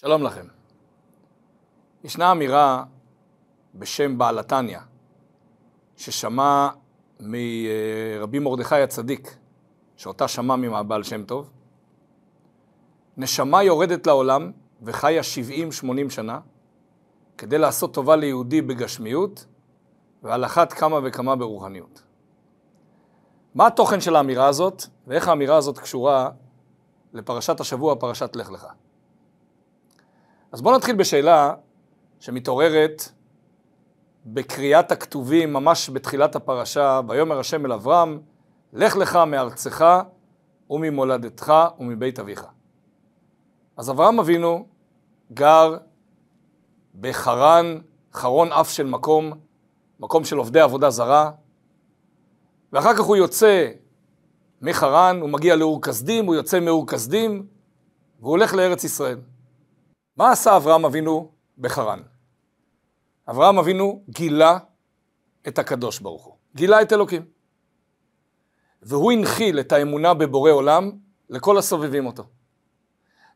שלום לכם. ישנה אמירה בשם בעל התניא, ששמע מרבי מרדכי הצדיק, שאותה שמע מהבעל שם טוב. נשמה יורדת לעולם וחיה 70-80 שנה כדי לעשות טובה ליהודי בגשמיות ועל אחת כמה וכמה ברוחניות. מה התוכן של האמירה הזאת ואיך האמירה הזאת קשורה לפרשת השבוע, פרשת לך לך. אז בואו נתחיל בשאלה שמתעוררת בקריאת הכתובים ממש בתחילת הפרשה, ויאמר השם אל אברהם, לך לך מארצך וממולדתך ומבית אביך. אז אברהם אבינו גר בחרן, חרון אף של מקום, מקום של עובדי עבודה זרה, ואחר כך הוא יוצא מחרן, הוא מגיע לאור כסדים, הוא יוצא מאור כסדים, והוא הולך לארץ ישראל. מה עשה אברהם אבינו בחרן? אברהם אבינו גילה את הקדוש ברוך הוא, גילה את אלוקים. והוא הנחיל את האמונה בבורא עולם לכל הסובבים אותו.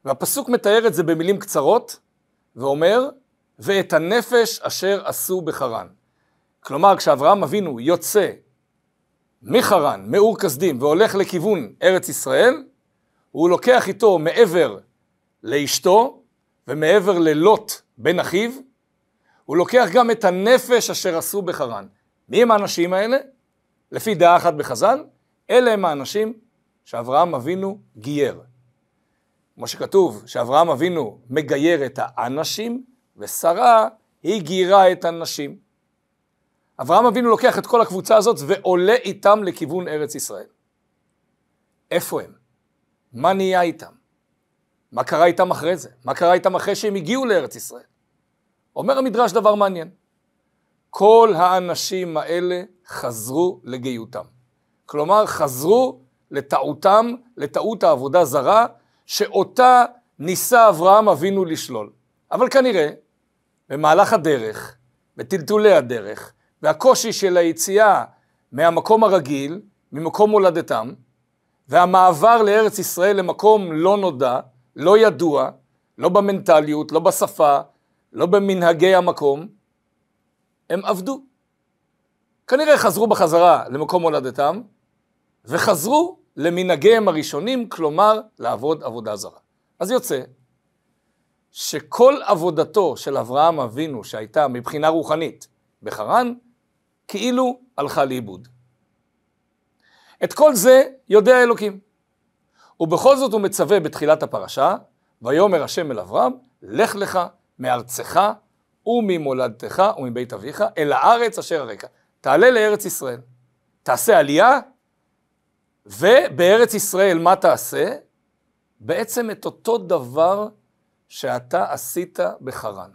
והפסוק מתאר את זה במילים קצרות, ואומר, ואת הנפש אשר עשו בחרן. כלומר, כשאברהם אבינו יוצא מחרן, מאור כסדים, והולך לכיוון ארץ ישראל, הוא לוקח איתו מעבר לאשתו ומעבר ללוט בן אחיו, הוא לוקח גם את הנפש אשר עשו בחרן. מי הם האנשים האלה? לפי דעה אחת בחז"ל, אלה הם האנשים שאברהם אבינו גייר. כמו שכתוב, שאברהם אבינו מגייר את האנשים, ושרה היא גיירה את הנשים. אברהם אבינו לוקח את כל הקבוצה הזאת ועולה איתם לכיוון ארץ ישראל. איפה הם? מה נהיה איתם? מה קרה איתם אחרי זה? מה קרה איתם אחרי שהם הגיעו לארץ ישראל? אומר המדרש דבר מעניין. כל האנשים האלה חזרו לגיותם. כלומר, חזרו לטעותם, לטעות העבודה זרה, שאותה ניסה אברהם אבינו לשלול. אבל כנראה, במהלך הדרך, בטלטולי הדרך, והקושי של היציאה מהמקום הרגיל, ממקום מולדתם, והמעבר לארץ ישראל למקום לא נודע, לא ידוע, לא במנטליות, לא בשפה, לא במנהגי המקום, הם עבדו. כנראה חזרו בחזרה למקום מולדתם, וחזרו למנהגיהם הראשונים, כלומר לעבוד עבודה זרה. אז יוצא שכל עבודתו של אברהם אבינו שהייתה מבחינה רוחנית בחרן, כאילו הלכה לאיבוד. את כל זה יודע אלוקים. ובכל זאת הוא מצווה בתחילת הפרשה, ויאמר השם אל אברהם, לך לך מארצך וממולדתך ומבית אביך אל הארץ אשר הרקע. תעלה לארץ ישראל. תעשה עלייה, ובארץ ישראל מה תעשה? בעצם את אותו דבר שאתה עשית בחרן.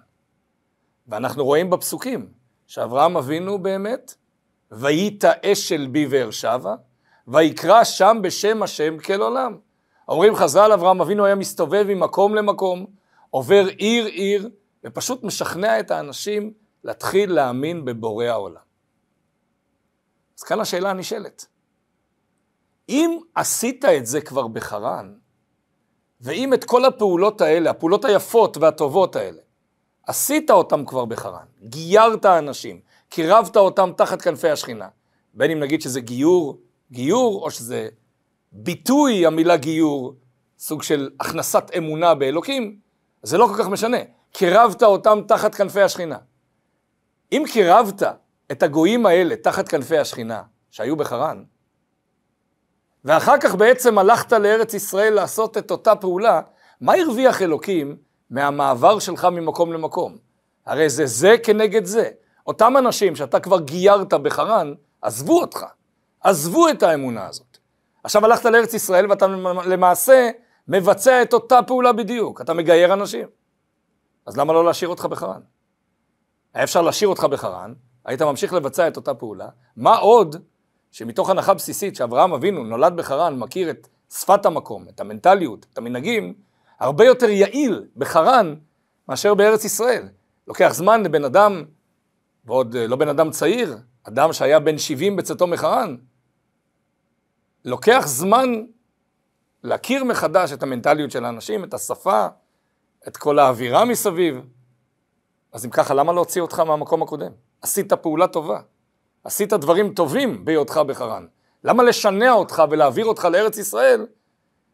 ואנחנו רואים בפסוקים, שאברהם אבינו באמת, ויית אשל בבאר שבע, ויקרא שם בשם השם כל עולם. אומרים חז"ל, אברהם אבינו היה מסתובב ממקום למקום, עובר עיר עיר, ופשוט משכנע את האנשים להתחיל להאמין בבורא העולם. אז כאן השאלה הנשאלת. אם עשית את זה כבר בחרן, ואם את כל הפעולות האלה, הפעולות היפות והטובות האלה, עשית אותם כבר בחרן, גיירת אנשים, קירבת אותם תחת כנפי השכינה. בין אם נגיד שזה גיור, גיור, או שזה ביטוי המילה גיור, סוג של הכנסת אמונה באלוקים, זה לא כל כך משנה. קירבת אותם תחת כנפי השכינה. אם קירבת את הגויים האלה תחת כנפי השכינה, שהיו בחרן, ואחר כך בעצם הלכת לארץ ישראל לעשות את אותה פעולה, מה הרוויח אלוקים מהמעבר שלך ממקום למקום. הרי זה זה כנגד זה. אותם אנשים שאתה כבר גיירת בחרן, עזבו אותך, עזבו את האמונה הזאת. עכשיו הלכת לארץ ישראל ואתה למעשה מבצע את אותה פעולה בדיוק, אתה מגייר אנשים. אז למה לא להשאיר אותך בחרן? היה אפשר להשאיר אותך בחרן, היית ממשיך לבצע את אותה פעולה, מה עוד שמתוך הנחה בסיסית שאברהם אבינו נולד בחרן, מכיר את שפת המקום, את המנטליות, את המנהגים, הרבה יותר יעיל בחרן מאשר בארץ ישראל. לוקח זמן לבן אדם, ועוד אה, לא בן אדם צעיר, אדם שהיה בן 70 בצאתו מחרן, לוקח זמן להכיר מחדש את המנטליות של האנשים, את השפה, את כל האווירה מסביב. אז אם ככה, למה להוציא אותך מהמקום הקודם? עשית פעולה טובה. עשית דברים טובים בהיותך בחרן. למה לשנע אותך ולהעביר אותך לארץ ישראל,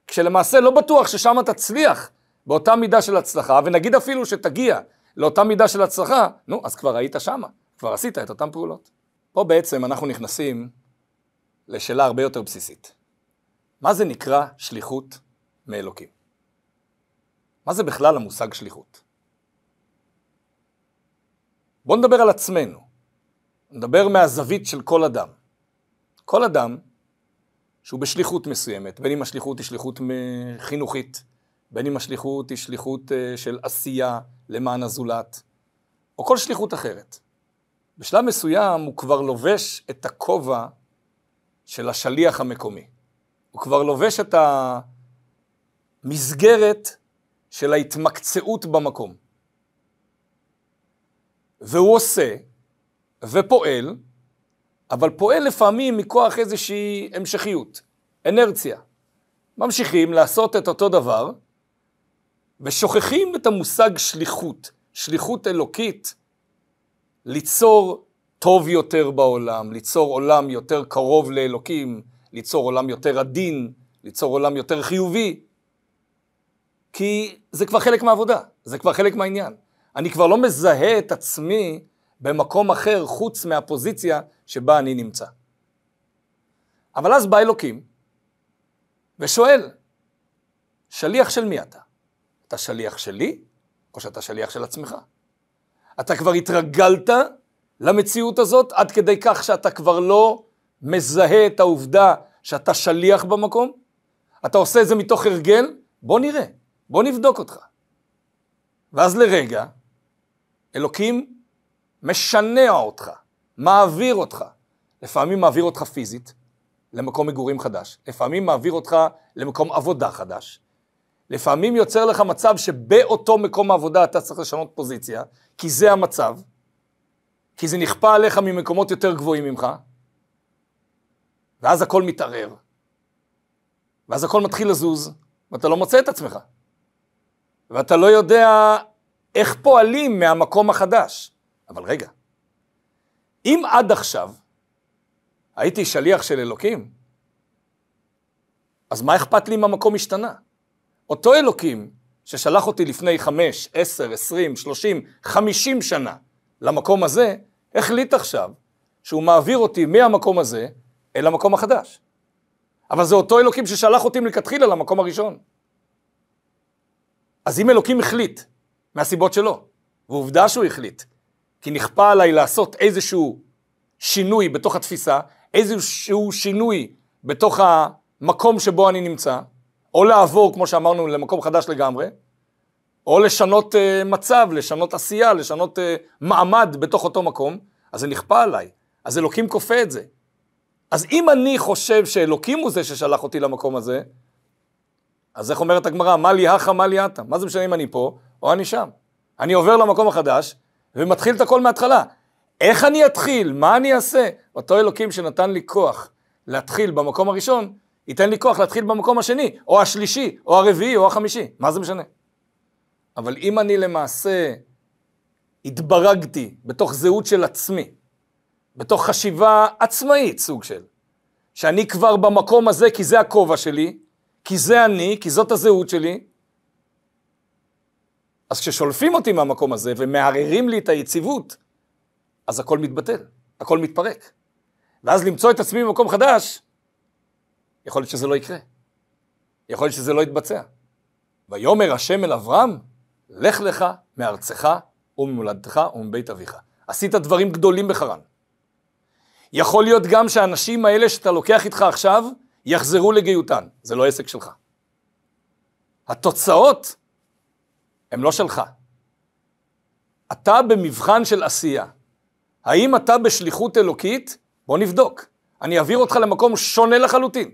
כשלמעשה לא בטוח ששם תצליח באותה מידה של הצלחה, ונגיד אפילו שתגיע לאותה מידה של הצלחה, נו, אז כבר היית שמה, כבר עשית את אותן פעולות. פה בעצם אנחנו נכנסים לשאלה הרבה יותר בסיסית. מה זה נקרא שליחות מאלוקים? מה זה בכלל המושג שליחות? בואו נדבר על עצמנו. נדבר מהזווית של כל אדם. כל אדם שהוא בשליחות מסוימת, בין אם השליחות היא שליחות חינוכית, בין אם השליחות היא שליחות אה, של עשייה למען הזולת, או כל שליחות אחרת. בשלב מסוים הוא כבר לובש את הכובע של השליח המקומי. הוא כבר לובש את המסגרת של ההתמקצעות במקום. והוא עושה ופועל, אבל פועל לפעמים מכוח איזושהי המשכיות, אנרציה. ממשיכים לעשות את אותו דבר, ושוכחים את המושג שליחות, שליחות אלוקית, ליצור טוב יותר בעולם, ליצור עולם יותר קרוב לאלוקים, ליצור עולם יותר עדין, ליצור עולם יותר חיובי. כי זה כבר חלק מהעבודה, זה כבר חלק מהעניין. אני כבר לא מזהה את עצמי במקום אחר חוץ מהפוזיציה שבה אני נמצא. אבל אז בא אלוקים ושואל, שליח של מי אתה? אתה שליח שלי או שאתה שליח של עצמך? אתה כבר התרגלת למציאות הזאת עד כדי כך שאתה כבר לא מזהה את העובדה שאתה שליח במקום? אתה עושה את זה מתוך הרגל? בוא נראה, בוא נבדוק אותך. ואז לרגע, אלוקים משנע אותך, מעביר אותך. לפעמים מעביר אותך פיזית למקום מגורים חדש, לפעמים מעביר אותך למקום עבודה חדש, לפעמים יוצר לך מצב שבאותו מקום העבודה אתה צריך לשנות פוזיציה, כי זה המצב, כי זה נכפה עליך ממקומות יותר גבוהים ממך, ואז הכל מתערער, ואז הכל מתחיל לזוז, ואתה לא מוצא את עצמך, ואתה לא יודע איך פועלים מהמקום החדש. אבל רגע, אם עד עכשיו הייתי שליח של אלוקים, אז מה אכפת לי אם המקום השתנה? אותו אלוקים ששלח אותי לפני חמש, עשר, עשרים, שלושים, חמישים שנה למקום הזה, החליט עכשיו שהוא מעביר אותי מהמקום הזה אל המקום החדש. אבל זה אותו אלוקים ששלח אותי מלכתחילה למקום הראשון. אז אם אלוקים החליט, מהסיבות שלו, ועובדה שהוא החליט, כי נכפה עליי לעשות איזשהו שינוי בתוך התפיסה, איזשהו שינוי בתוך המקום שבו אני נמצא, או לעבור, כמו שאמרנו, למקום חדש לגמרי, או לשנות uh, מצב, לשנות עשייה, לשנות uh, מעמד בתוך אותו מקום, אז זה נכפה עליי. אז אלוקים כופה את זה. אז אם אני חושב שאלוקים הוא זה ששלח אותי למקום הזה, אז איך אומרת הגמרא, מה לי הכא, מה לי עתה? מה זה משנה אם אני פה או אני שם? אני עובר למקום החדש ומתחיל את הכל מההתחלה. איך אני אתחיל? מה אני אעשה? אותו אלוקים שנתן לי כוח להתחיל במקום הראשון, ייתן לי כוח להתחיל במקום השני, או השלישי, או הרביעי, או החמישי. מה זה משנה? אבל אם אני למעשה התברגתי בתוך זהות של עצמי, בתוך חשיבה עצמאית סוג של, שאני כבר במקום הזה כי זה הכובע שלי, כי זה אני, כי זאת הזהות שלי, אז כששולפים אותי מהמקום הזה ומערערים לי את היציבות, אז הכל מתבטל, הכל מתפרק. ואז למצוא את עצמי במקום חדש, יכול להיות שזה לא יקרה. יכול להיות שזה לא יתבצע. ויאמר השם אל אברהם, לך לך מארצך וממולדתך ומבית אביך. עשית דברים גדולים בחרן. יכול להיות גם שהאנשים האלה שאתה לוקח איתך עכשיו, יחזרו לגיותן. זה לא עסק שלך. התוצאות הן לא שלך. אתה במבחן של עשייה. האם אתה בשליחות אלוקית? בוא נבדוק. אני אעביר אותך למקום שונה לחלוטין.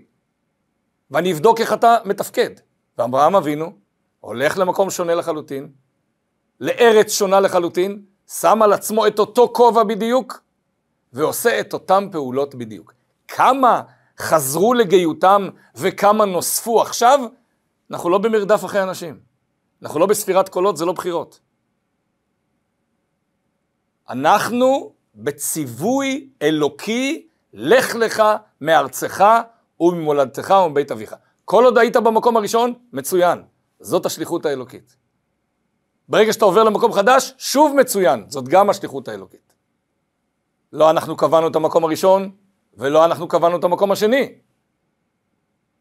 ואני אבדוק איך אתה מתפקד. ואברהם אבינו הולך למקום שונה לחלוטין, לארץ שונה לחלוטין, שם על עצמו את אותו כובע בדיוק, ועושה את אותן פעולות בדיוק. כמה חזרו לגיותם וכמה נוספו עכשיו, אנחנו לא במרדף אחרי אנשים. אנחנו לא בספירת קולות, זה לא בחירות. אנחנו בציווי אלוקי, לך לך מארצך וממולדתך ומבית אביך. כל עוד היית במקום הראשון, מצוין. זאת השליחות האלוקית. ברגע שאתה עובר למקום חדש, שוב מצוין. זאת גם השליחות האלוקית. לא אנחנו קבענו את המקום הראשון, ולא אנחנו קבענו את המקום השני.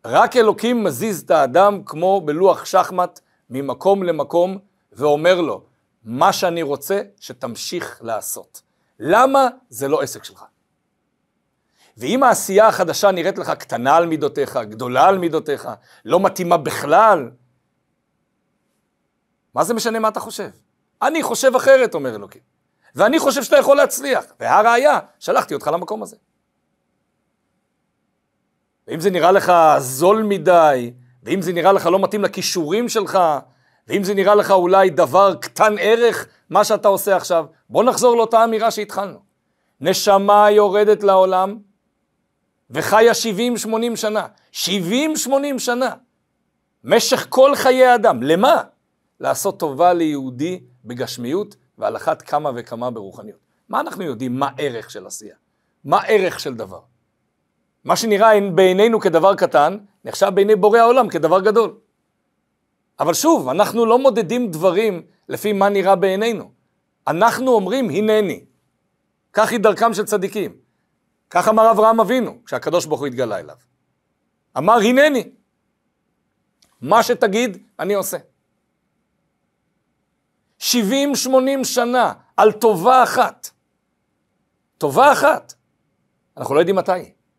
רק אלוקים מזיז את האדם כמו בלוח שחמט ממקום למקום ואומר לו, מה שאני רוצה שתמשיך לעשות. למה? זה לא עסק שלך. ואם העשייה החדשה נראית לך קטנה על מידותיך, גדולה על מידותיך, לא מתאימה בכלל, מה זה משנה מה אתה חושב? אני חושב אחרת, אומר אלוקים. ואני חושב שאתה יכול להצליח. והראיה, שלחתי אותך למקום הזה. ואם זה נראה לך זול מדי, ואם זה נראה לך לא מתאים לכישורים שלך, ואם זה נראה לך אולי דבר קטן ערך, מה שאתה עושה עכשיו, בוא נחזור לאותה אמירה שהתחלנו. נשמה יורדת לעולם וחיה 70-80 שנה. 70-80 שנה. משך כל חיי האדם. למה? לעשות טובה ליהודי בגשמיות ועל אחת כמה וכמה ברוחניות. מה אנחנו יודעים? מה ערך של עשייה? מה ערך של דבר? מה שנראה בעינינו כדבר קטן, נחשב בעיני בורא העולם כדבר גדול. אבל שוב, אנחנו לא מודדים דברים לפי מה נראה בעינינו. אנחנו אומרים, הנני. כך היא דרכם של צדיקים. כך אמר אברהם אבינו, כשהקדוש ברוך הוא התגלה אליו. אמר, הנני. מה שתגיד, אני עושה. 70-80 שנה על טובה אחת. טובה אחת. אנחנו לא יודעים מתי.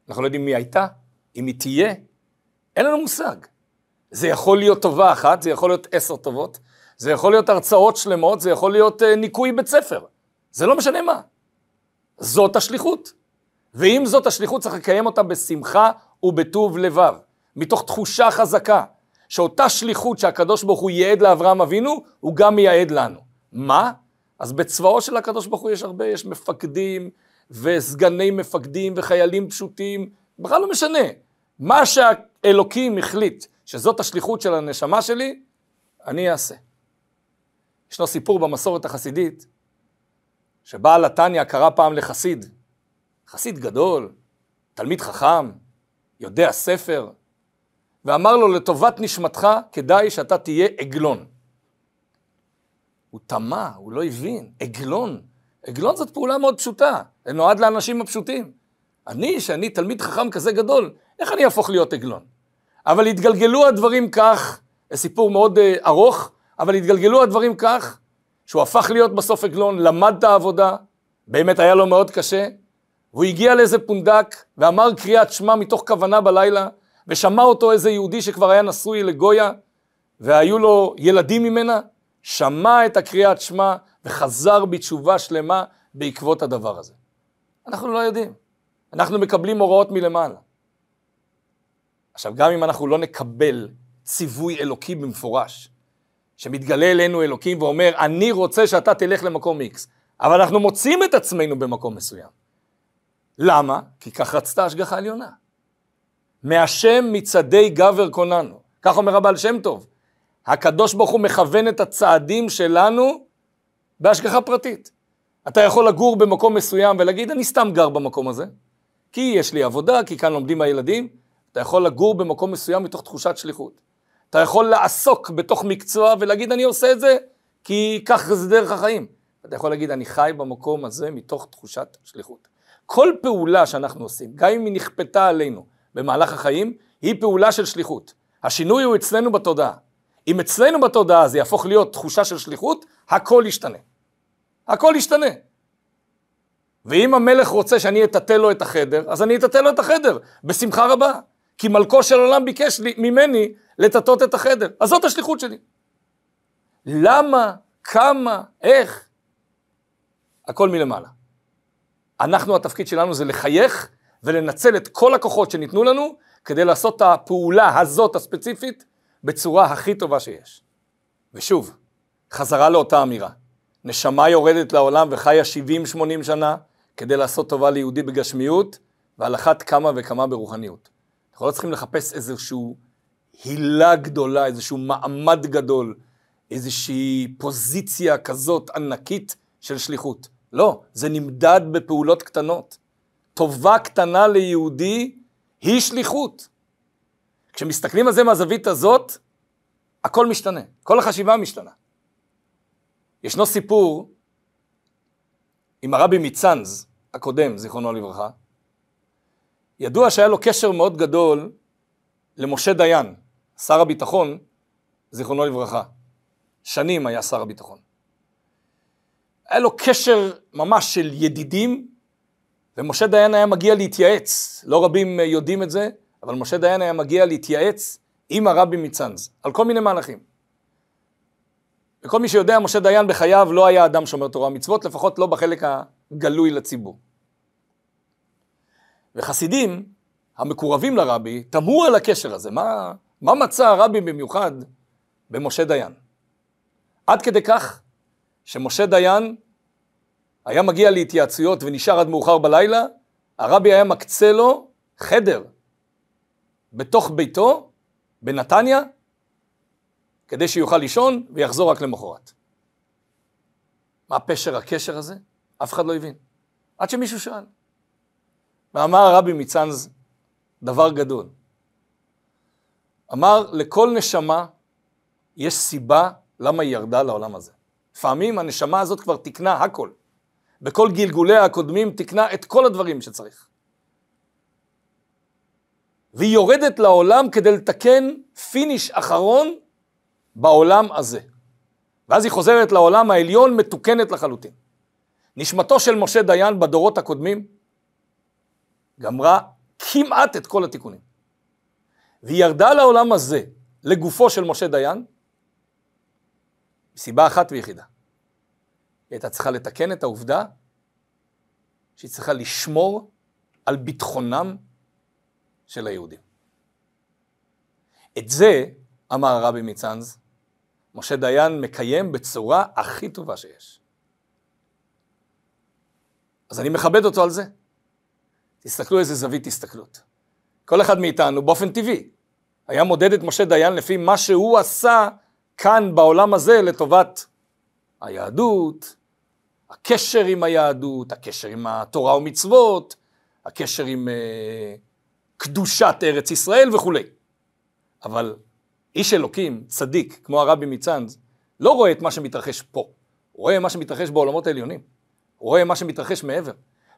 אנחנו לא יודעים מי הייתה, אם היא תהיה. אין לנו מושג. זה יכול להיות טובה אחת, זה יכול להיות עשר טובות, זה יכול להיות הרצאות שלמות, זה יכול להיות uh, ניקוי בית ספר. זה לא משנה מה. זאת השליחות. ואם זאת השליחות, צריך לקיים אותה בשמחה ובטוב לבב, מתוך תחושה חזקה, שאותה שליחות שהקדוש ברוך הוא ייעד לאברהם אבינו, הוא גם ייעד לנו. מה? אז בצבאו של הקדוש ברוך הוא יש הרבה, יש מפקדים וסגני מפקדים וחיילים פשוטים, בכלל לא משנה. מה שהאלוקים החליט שזאת השליחות של הנשמה שלי, אני אעשה. ישנו סיפור במסורת החסידית, שבעל התניא קרא פעם לחסיד, חסיד גדול, תלמיד חכם, יודע ספר, ואמר לו, לטובת נשמתך כדאי שאתה תהיה עגלון. הוא תמה, הוא לא הבין, עגלון. עגלון זאת פעולה מאוד פשוטה, זה נועד לאנשים הפשוטים. אני, שאני תלמיד חכם כזה גדול, איך אני אהפוך להיות עגלון? אבל התגלגלו הדברים כך, זה סיפור מאוד uh, ארוך, אבל התגלגלו הדברים כך, שהוא הפך להיות בסוף עגלון, למד את העבודה, באמת היה לו מאוד קשה, והוא הגיע לאיזה פונדק ואמר קריאת שמע מתוך כוונה בלילה, ושמע אותו איזה יהודי שכבר היה נשוי לגויה, והיו לו ילדים ממנה, שמע את הקריאת שמע וחזר בתשובה שלמה בעקבות הדבר הזה. אנחנו לא יודעים, אנחנו מקבלים הוראות מלמעלה. עכשיו, גם אם אנחנו לא נקבל ציווי אלוקי במפורש, שמתגלה אלינו אלוקים ואומר, אני רוצה שאתה תלך למקום X, אבל אנחנו מוצאים את עצמנו במקום מסוים. למה? כי כך רצתה השגחה עליונה. מהשם מצעדי גבר קוננו. כך אומר הבעל שם טוב. הקדוש ברוך הוא מכוון את הצעדים שלנו בהשגחה פרטית. אתה יכול לגור במקום מסוים ולהגיד, אני סתם גר במקום הזה, כי יש לי עבודה, כי כאן לומדים הילדים, אתה יכול לגור במקום מסוים מתוך תחושת שליחות. אתה יכול לעסוק בתוך מקצוע ולהגיד אני עושה את זה כי כך זה דרך החיים. אתה יכול להגיד אני חי במקום הזה מתוך תחושת שליחות. כל פעולה שאנחנו עושים, גם אם היא נכפתה עלינו במהלך החיים, היא פעולה של שליחות. השינוי הוא אצלנו בתודעה. אם אצלנו בתודעה זה יהפוך להיות תחושה של שליחות, הכל ישתנה. הכל ישתנה. ואם המלך רוצה שאני אטאטא לו את החדר, אז אני אטאטא לו את החדר, בשמחה רבה. כי מלכו של עולם ביקש לי, ממני לטאטות את החדר. אז זאת השליחות שלי. למה? כמה? איך? הכל מלמעלה. אנחנו, התפקיד שלנו זה לחייך ולנצל את כל הכוחות שניתנו לנו כדי לעשות את הפעולה הזאת הספציפית בצורה הכי טובה שיש. ושוב, חזרה לאותה אמירה. נשמה יורדת לעולם וחיה 70-80 שנה כדי לעשות טובה ליהודי בגשמיות, ועל אחת כמה וכמה ברוחניות. אנחנו לא צריכים לחפש איזושהי הילה גדולה, איזשהו מעמד גדול, איזושהי פוזיציה כזאת ענקית של שליחות. לא, זה נמדד בפעולות קטנות. טובה קטנה ליהודי היא שליחות. כשמסתכלים על זה מהזווית הזאת, הכל משתנה, כל החשיבה משתנה. ישנו סיפור עם הרבי מצאנז הקודם, זיכרונו לברכה. ידוע שהיה לו קשר מאוד גדול למשה דיין, שר הביטחון, זיכרונו לברכה. שנים היה שר הביטחון. היה לו קשר ממש של ידידים, ומשה דיין היה מגיע להתייעץ. לא רבים יודעים את זה, אבל משה דיין היה מגיע להתייעץ עם הרבי מצאנז, על כל מיני מהלכים. וכל מי שיודע, משה דיין בחייו לא היה אדם שומר תורה ומצוות, לפחות לא בחלק הגלוי לציבור. וחסידים המקורבים לרבי תמהו על הקשר הזה, מה, מה מצא הרבי במיוחד במשה דיין? עד כדי כך שמשה דיין היה מגיע להתייעצויות ונשאר עד מאוחר בלילה, הרבי היה מקצה לו חדר בתוך ביתו, בנתניה, כדי שיוכל לישון ויחזור רק למחרת. מה פשר הקשר הזה? אף אחד לא הבין. עד שמישהו שאל. ואמר הרבי מצאנז דבר גדול. אמר, לכל נשמה יש סיבה למה היא ירדה לעולם הזה. לפעמים הנשמה הזאת כבר תיקנה הכל. בכל גלגוליה הקודמים תיקנה את כל הדברים שצריך. והיא יורדת לעולם כדי לתקן פיניש אחרון בעולם הזה. ואז היא חוזרת לעולם העליון מתוקנת לחלוטין. נשמתו של משה דיין בדורות הקודמים גמרה כמעט את כל התיקונים. והיא ירדה לעולם הזה, לגופו של משה דיין, מסיבה אחת ויחידה. היא הייתה צריכה לתקן את העובדה שהיא צריכה לשמור על ביטחונם של היהודים. את זה, אמר הרבי מצאנז, משה דיין מקיים בצורה הכי טובה שיש. אז אני מכבד אותו על זה. תסתכלו איזה זווית הסתכלות. כל אחד מאיתנו באופן טבעי היה מודד את משה דיין לפי מה שהוא עשה כאן בעולם הזה לטובת היהדות, הקשר עם היהדות, הקשר עם התורה ומצוות, הקשר עם uh, קדושת ארץ ישראל וכולי. אבל איש אלוקים, צדיק, כמו הרבי מצאנז, לא רואה את מה שמתרחש פה, הוא רואה מה שמתרחש בעולמות העליונים, הוא רואה מה שמתרחש מעבר,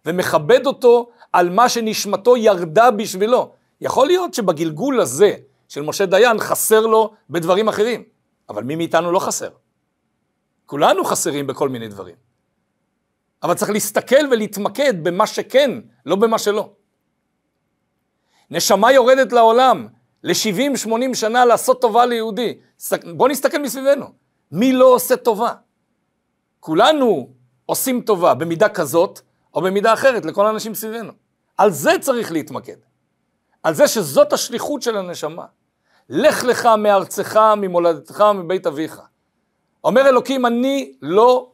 ומכבד אותו על מה שנשמתו ירדה בשבילו. יכול להיות שבגלגול הזה של משה דיין חסר לו בדברים אחרים, אבל מי מאיתנו לא חסר? כולנו חסרים בכל מיני דברים. אבל צריך להסתכל ולהתמקד במה שכן, לא במה שלא. נשמה יורדת לעולם, ל-70-80 שנה לעשות טובה ליהודי. בואו נסתכל מסביבנו. מי לא עושה טובה? כולנו עושים טובה במידה כזאת או במידה אחרת לכל האנשים סביבנו. על זה צריך להתמקד. על זה שזאת השליחות של הנשמה. לך לך מארצך, ממולדתך, מבית אביך. אומר אלוקים, אני לא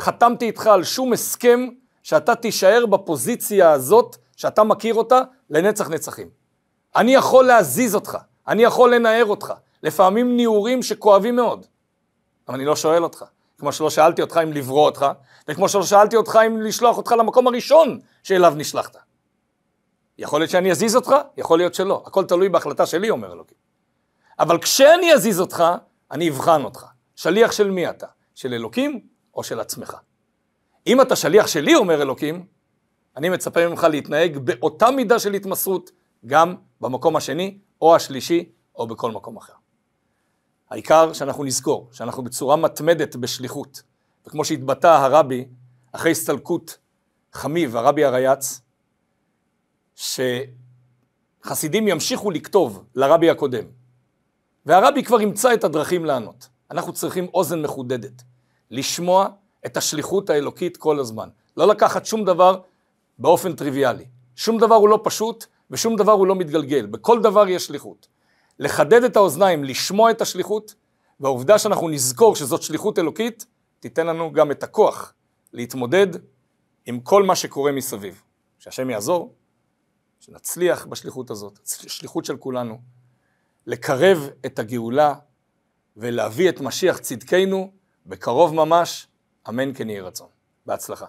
חתמתי איתך על שום הסכם שאתה תישאר בפוזיציה הזאת, שאתה מכיר אותה, לנצח נצחים. אני יכול להזיז אותך, אני יכול לנער אותך, לפעמים ניעורים שכואבים מאוד, אבל אני לא שואל אותך. כמו שלא שאלתי אותך אם לברוא אותך, וכמו שלא שאלתי אותך אם לשלוח אותך למקום הראשון שאליו נשלחת. יכול להיות שאני אזיז אותך, יכול להיות שלא. הכל תלוי בהחלטה שלי, אומר אלוקים. אבל כשאני אזיז אותך, אני אבחן אותך. שליח של מי אתה? של אלוקים או של עצמך? אם אתה שליח שלי, אומר אלוקים, אני מצפה ממך להתנהג באותה מידה של התמסרות גם במקום השני, או השלישי, או בכל מקום אחר. העיקר שאנחנו נזכור, שאנחנו בצורה מתמדת בשליחות. וכמו שהתבטא הרבי, אחרי הסתלקות חמיב, הרבי הרייץ, שחסידים ימשיכו לכתוב לרבי הקודם. והרבי כבר ימצא את הדרכים לענות. אנחנו צריכים אוזן מחודדת, לשמוע את השליחות האלוקית כל הזמן. לא לקחת שום דבר באופן טריוויאלי. שום דבר הוא לא פשוט ושום דבר הוא לא מתגלגל. בכל דבר יש שליחות. לחדד את האוזניים, לשמוע את השליחות, והעובדה שאנחנו נזכור שזאת שליחות אלוקית, תיתן לנו גם את הכוח להתמודד עם כל מה שקורה מסביב. שהשם יעזור, שנצליח בשליחות הזאת, שליחות של כולנו, לקרב את הגאולה ולהביא את משיח צדקנו בקרוב ממש, אמן כן יהי רצון. בהצלחה.